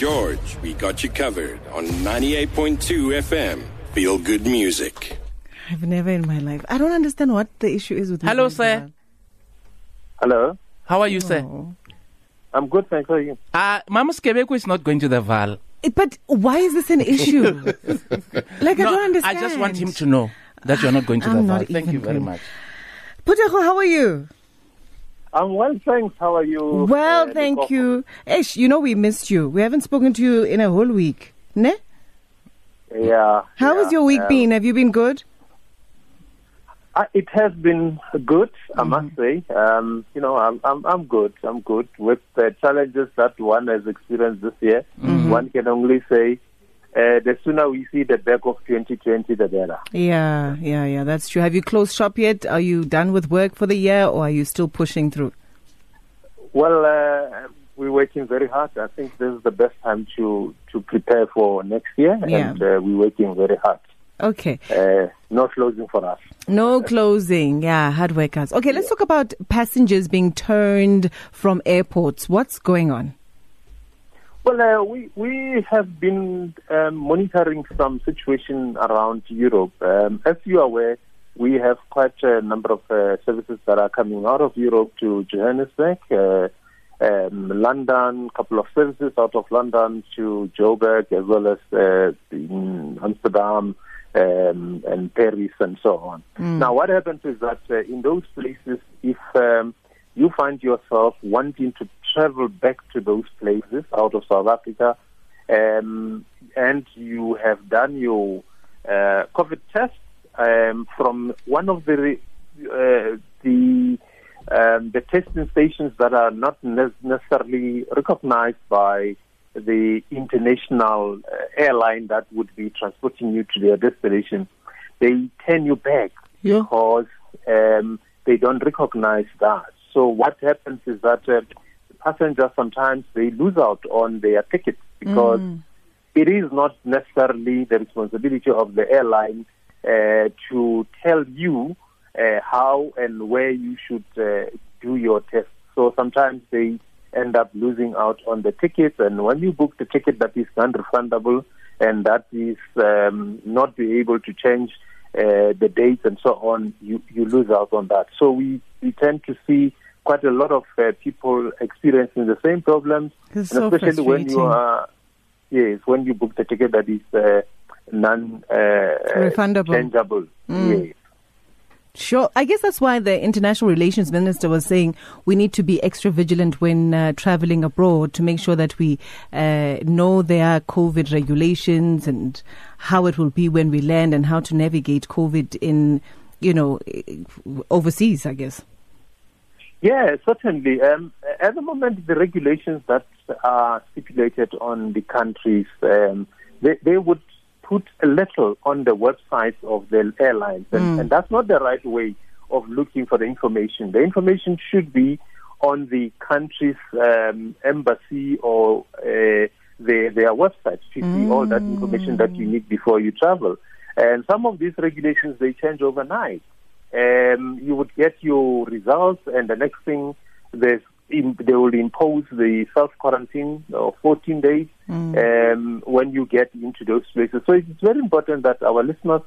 George, we got you covered on 98.2 FM. Feel good music. I've never in my life. I don't understand what the issue is with. Hello, Mr. sir. Hello. How are you, sir? Oh. I'm good, thanks. How are you? Uh, Mama Skebeko is not going to the Val. Eh, But why is this an issue? like I don't understand. I just want him to know that you're not going to the I'm Val. not Thank even you very much. Phuthego, how are you? I'm well, thanks. How are you? Well, uh, thank Nicole? you. Ish, you know we missed you. We haven't spoken to you in a whole week. Ne? Yeah. How yeah, has your week been? Have you been good? Uh, it has been good, I Mm-hmm. must say. Um, you know, I'm, I'm, I'm good. I'm good with the challenges that one has experienced this year. Mm-hmm. One can only say, uh, the sooner we see the back of 2020, the better. Yeah, yeah, yeah. That's true. Have you closed shop yet? Are you done with work for the year, or are you still pushing through? Well, uh, we're working very hard. I think this is the best time to, to prepare for next year, Yeah. and uh, we're working very hard. Okay. Uh, no closing for us. No closing. Yeah, hard workers. Okay, let's talk about passengers being turned from airports. What's going on? Well, uh, we we have been um, monitoring some situation around Europe. Um, as you are aware, we have quite a number of uh, services that are coming out of Europe to Johannesburg, uh, um, London, a couple of services out of London to Joburg, as well as uh, in Amsterdam um, and Paris and so on. Now, what happens is that uh, in those places, if um, you find yourself wanting to travel back to those places out of South Africa, um, and you have done your uh, COVID test um, from one of the uh, the um, the testing stations that are not ne- necessarily recognized by the international uh, airline that would be transporting you to their destination, they turn you back Yeah. because um, they don't recognize that. So what happens is that uh, passengers sometimes they lose out on their tickets because it is not necessarily the responsibility of the airline uh, to tell you uh, how and where you should uh, do your test. So sometimes they end up losing out on the tickets, and when you book the ticket that is non-refundable and that is um, not be able to change uh, the dates and so on, you, you lose out on that. So we, we tend to see quite a lot of uh, people experiencing the same problems, It's and so especially when you are yes when you book the ticket that is uh, non uh, Refundable. changeable. Yes. Sure. I guess that's why the international relations minister was saying we need to be extra vigilant when uh, traveling abroad to make sure that we uh, know their COVID regulations and how it will be when we land and how to navigate COVID in, you know, overseas, I guess. Yeah, certainly. Um, at the moment, the regulations that are stipulated on the countries, um, they, they would put a little on the websites of the airlines, and, and that's not the right way of looking for the information. The information should be on the country's um, embassy or uh, their, their websites to see all that information that you need before you travel. And some of these regulations, they change overnight um, you would get your results, and the next thing there's in, they will impose the self quarantine of 14 days um, when you get into those places. So it's very important that our listeners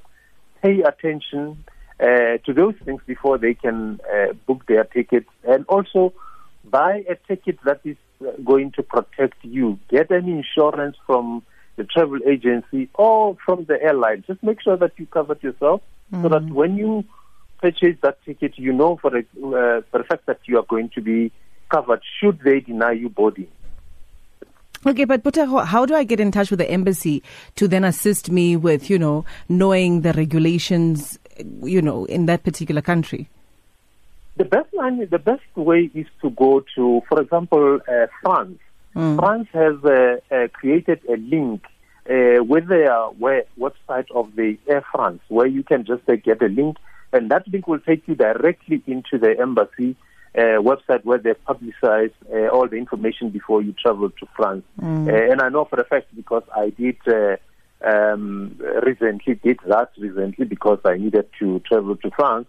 pay attention uh, to those things before they can uh, book their tickets, and also buy a ticket that is uh, going to protect you. Get an insurance from the travel agency or from the airline. Just make sure that you covered yourself so that when you purchase that ticket, you know for the, uh, for the fact that you are going to be covered should they deny you boarding. Okay, but Phuthego, how do I get in touch with the embassy to then assist me with, you know, knowing the regulations, you know, in that particular country? The best line, the best way is to go to, for example, uh, France. France has uh, uh, created a link uh, with their we- website of the Air France, where you can just uh, get a link, and that link will take you directly into the embassy uh, website where they publicize uh, all the information before you travel to France. Uh, and I know for a fact because I did. Uh, um, recently did that recently because I needed to travel to France,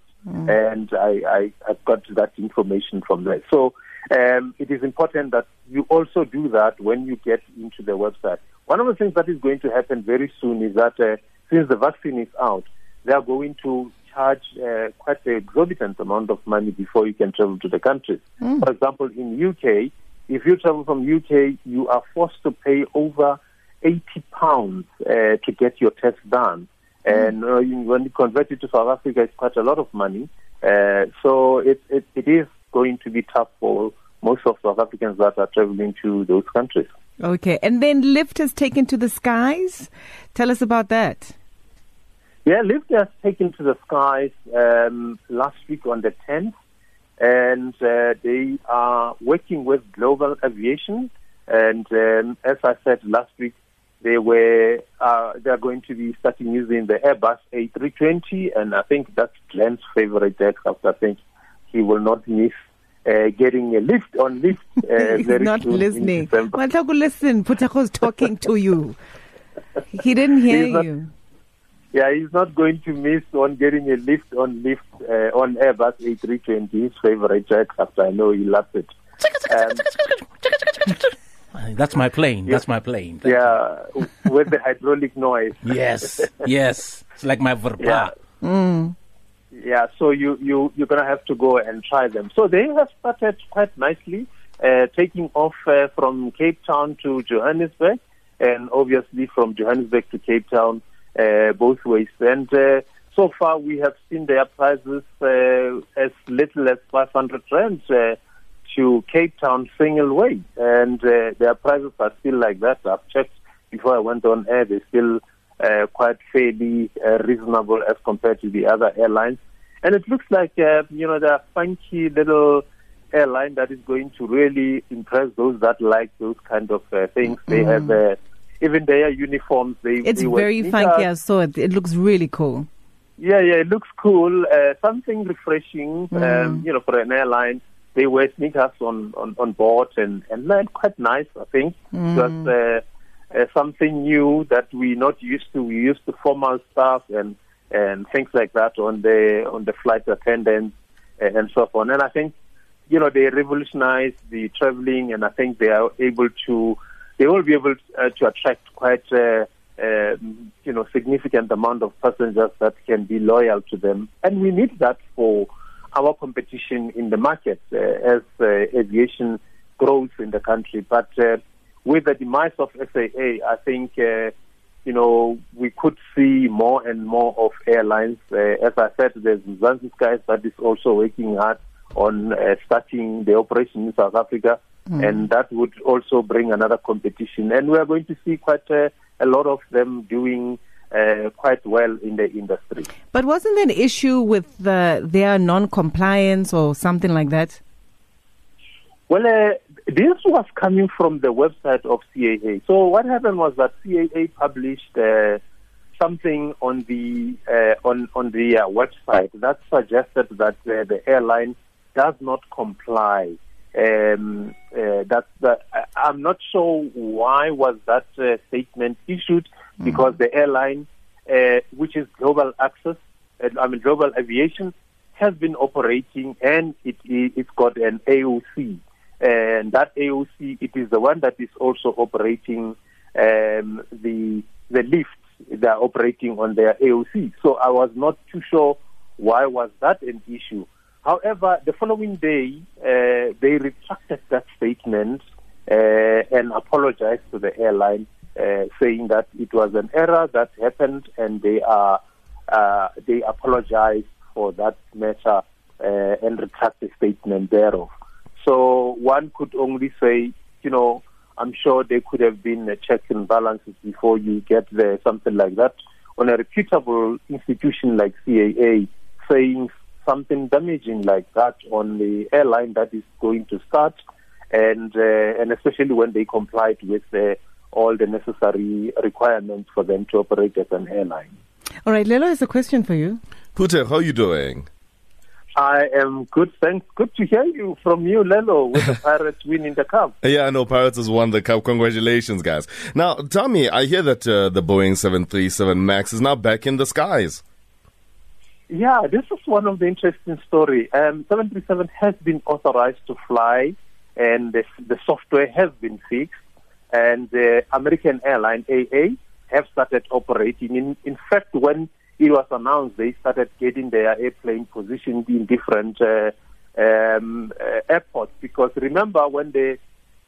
and I, I, I got that information from there. So um, it is important that you also do that when you get into the website. One of the things that is going to happen very soon is that uh, since the vaccine is out, they are going to charge uh, quite an exorbitant amount of money before you can travel to the country. For example, in UK, if you travel from UK, you are forced to pay over 80 pounds uh, to get your test done. And uh, you- when you convert it to South Africa, it's quite a lot of money. Uh, so it, it, it is going to be tough for most of South Africans that are traveling to those countries. Okay. And then Lift has taken to the skies. Tell us about that. Yeah, Lift has taken to the skies um, last week on the 10th, and uh, they are working with Global Aviation. And um, as I said last week, they were uh, they are going to be starting using the Airbus A320, and I think that's Glenn's favorite aircraft. I think he will not miss uh, getting a lift on lift. Uh, He's very not listening. Matlaku, listen. Putako's talking to you. He didn't hear not- you. Yeah, he's not going to miss on getting a lift on lift uh, on Airbus A320, his favorite aircraft. I know he loves it. Um, That's my plane. That's my plane. Thank yeah, with the hydraulic noise. Yes. Yes. It's like my verba. Yeah. Yeah, so you, you, you're going to have to go and try them. So they have started quite nicely, uh, taking off uh, from Cape Town to Johannesburg, and obviously from Johannesburg to Cape Town, both ways. And uh, so far we have seen their prices uh, as little as 500 rand uh, to Cape Town single way. And uh, their prices are still like that. I've checked before I went on air, they're still uh, quite fairly uh, reasonable as compared to the other airlines. And it looks like, uh, you know, the funky little airline that is going to really impress those that like those kind of uh, things. They have uh, even their uniforms. They It's they very funky. I saw it. It looks really cool. Yeah, yeah, it looks cool. Uh, something refreshing, um, you know, for an airline. They wear sneakers on, on, on board and, and they're quite nice, I think. That's uh, uh, something new that we're not used to. We used to formal stuff and, and things like that on the, on the flight attendants and, and so on. And I think, you know, they revolutionized the traveling and I think they are able to, they will be able uh, to attract quite, uh, um, you know, significant amount of passengers that can be loyal to them. And we need that for our competition in the market uh, as uh, aviation grows in the country. But uh, with the demise of SAA, I think, uh, you know, we could see more and more of airlines. Uh, as I said, there's Mzansi Skies that is also working hard on uh, starting the operation in South Africa. And that would also bring another competition. And we are going to see quite uh, a lot of them doing uh, quite well in the industry. But wasn't there an issue with the, their non-compliance or something like that? Well, uh, this was coming from the website of CAA. So what happened was that CAA published uh, something on the uh, on on the uh, website that suggested that uh, the airline does not comply. Um, uh, that, that I'm not sure why was that uh, statement issued because the airline, uh, which is Global Access, uh, I mean Global Aviation, has been operating and it, it, it's got an AOC. And that AOC, it is the one that is also operating um, the the lifts. They are operating on their AOC. So I was not too sure why was that an issue. However, the following day, uh, they retracted that statement uh, and apologized to the airline, uh, saying that it was an error that happened, and they are uh, they apologized for that matter uh, and retract the statement thereof. So one could only say, you know, I'm sure there could have been a checks and balances before you get there, something like that. On a reputable institution like CAA saying something damaging like that on the airline that is going to start, and uh, and especially when they complied with uh, all the necessary requirements for them to operate as an airline. All right, Lelo has a question for you. Pute, how are you doing? I am good, thanks. Good to hear you from you, Lelo, with the Pirates winning the cup. Yeah, I know Pirates has won the cup. Congratulations, guys. Now, tell me, I hear that uh, the Boeing 737 MAX is now back in the skies. Yeah, this is one of the interesting story. Um, 737 has been authorized to fly and the, the software has been fixed. And the American airline AA have started operating. In, in fact, when it was announced, they started getting their airplane positioned in different uh, um, uh, airports. Because remember, when they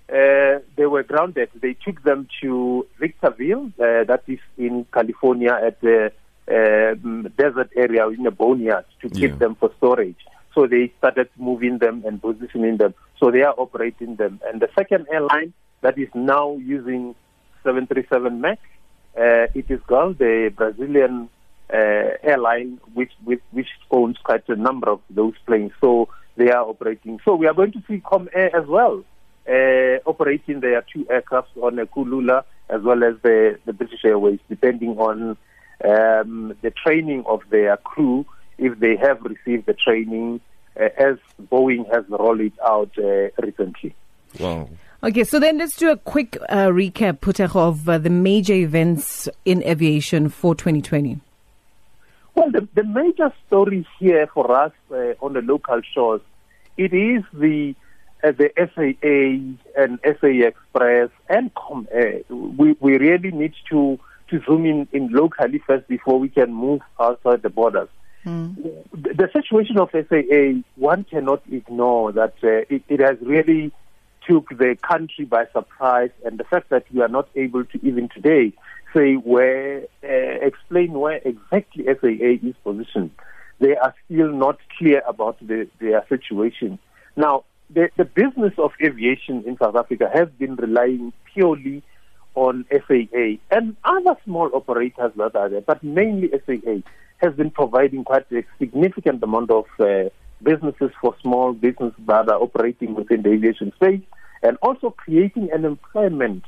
uh, they were grounded, they took them to Victorville, uh, that is in California, at the um, desert area in the boneyard to keep Yeah. them for storage. So they started moving them and positioning them. So they are operating them. And the second airline that is now using 737 MAX, uh, it is called the Brazilian uh, airline, which, which which owns quite a number of those planes. So they are operating. So we are going to see Comair as well uh, operating their two aircraft on a Kulula as well as the, the British Airways, depending on um, the training of their crew, if they have received the training uh, as Boeing has rolled it out uh, recently. Wow. Okay, so then let's do a quick uh, recap, Phuthego, of uh, the major events in aviation for 2020. Well, the, the major story here for us uh, on the local shores, it is the uh, the SAA and SA Express and Comair. We we really need to to zoom in, in locally first before we can move outside the borders. The, the situation of SAA, one cannot ignore that uh, it, it has really took the country by surprise, and the fact that we are not able to even today say where, uh, explain where exactly SAA is positioned. They are still not clear about the, their situation. Now, the, the business of aviation in South Africa has been relying purely on SAA and other small operators that are there, but mainly SAA has been providing quite a significant amount of uh, businesses for small businesses that are operating within the aviation space and also creating an employment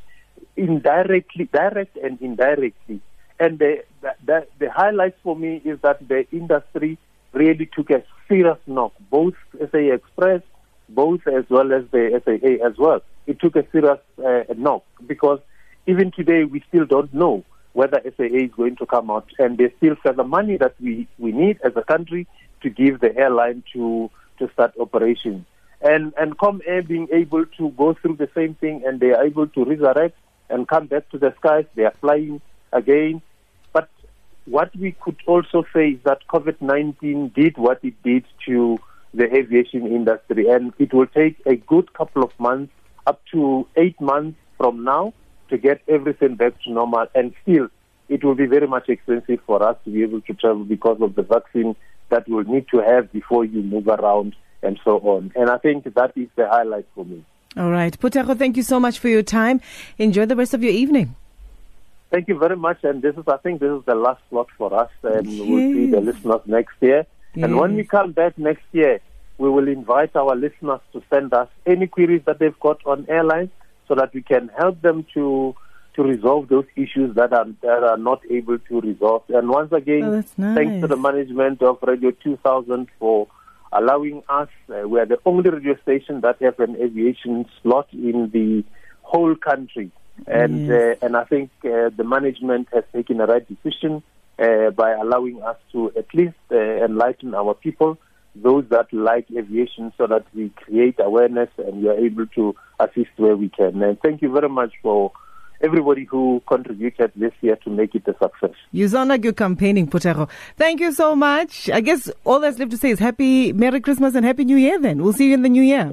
indirectly, direct and indirectly. And the, the, the, highlight for me is that the industry really took a serious knock, both SA Express, both as well as the SAA as well. It took a serious uh, knock because even today we still don't know whether SAA is going to come out, and there's still further money that we, we need as a country to give the airline to to start operations. And and Comair being able to go through the same thing, and they are able to resurrect and come back to the skies. They are flying again. But what we could also say is that COVID-19 did what it did to the aviation industry, and it will take a good couple of months, up to eight months from now, to get everything back to normal. And still, it will be very much expensive for us to be able to travel because of the vaccine that we'll need to have before you move around and so on. And I think that is the highlight for me. All right. Phuthego, thank you so much for your time. Enjoy the rest of your evening. Thank you very much. And this is, I think, this is the last slot for us, and we'll see the listeners next year. And when we come back next year, we will invite our listeners to send us any queries that they've got on airlines, so that we can help them to to resolve those issues that are that are not able to resolve. And once again, Oh, that's thanks to the management of Radio 2000 for allowing us. Uh, we are the only radio station that have an aviation slot in the whole country, and Yes. uh, and I think uh, the management has taken the right decision uh, by allowing us to at least uh, enlighten our people, those that like aviation, so that we create awareness and we are able to assist where we can. And thank you very much for everybody who contributed this year to make it a success. You sound like you're campaigning, Phuthego. Thank you so much. I guess all that's left to say is happy Merry Christmas and Happy New Year then. We'll see you in the new year.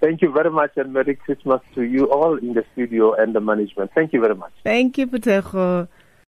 Thank you very much and Merry Christmas to you all in the studio and the management. Thank you very much. Thank you, Phuthego.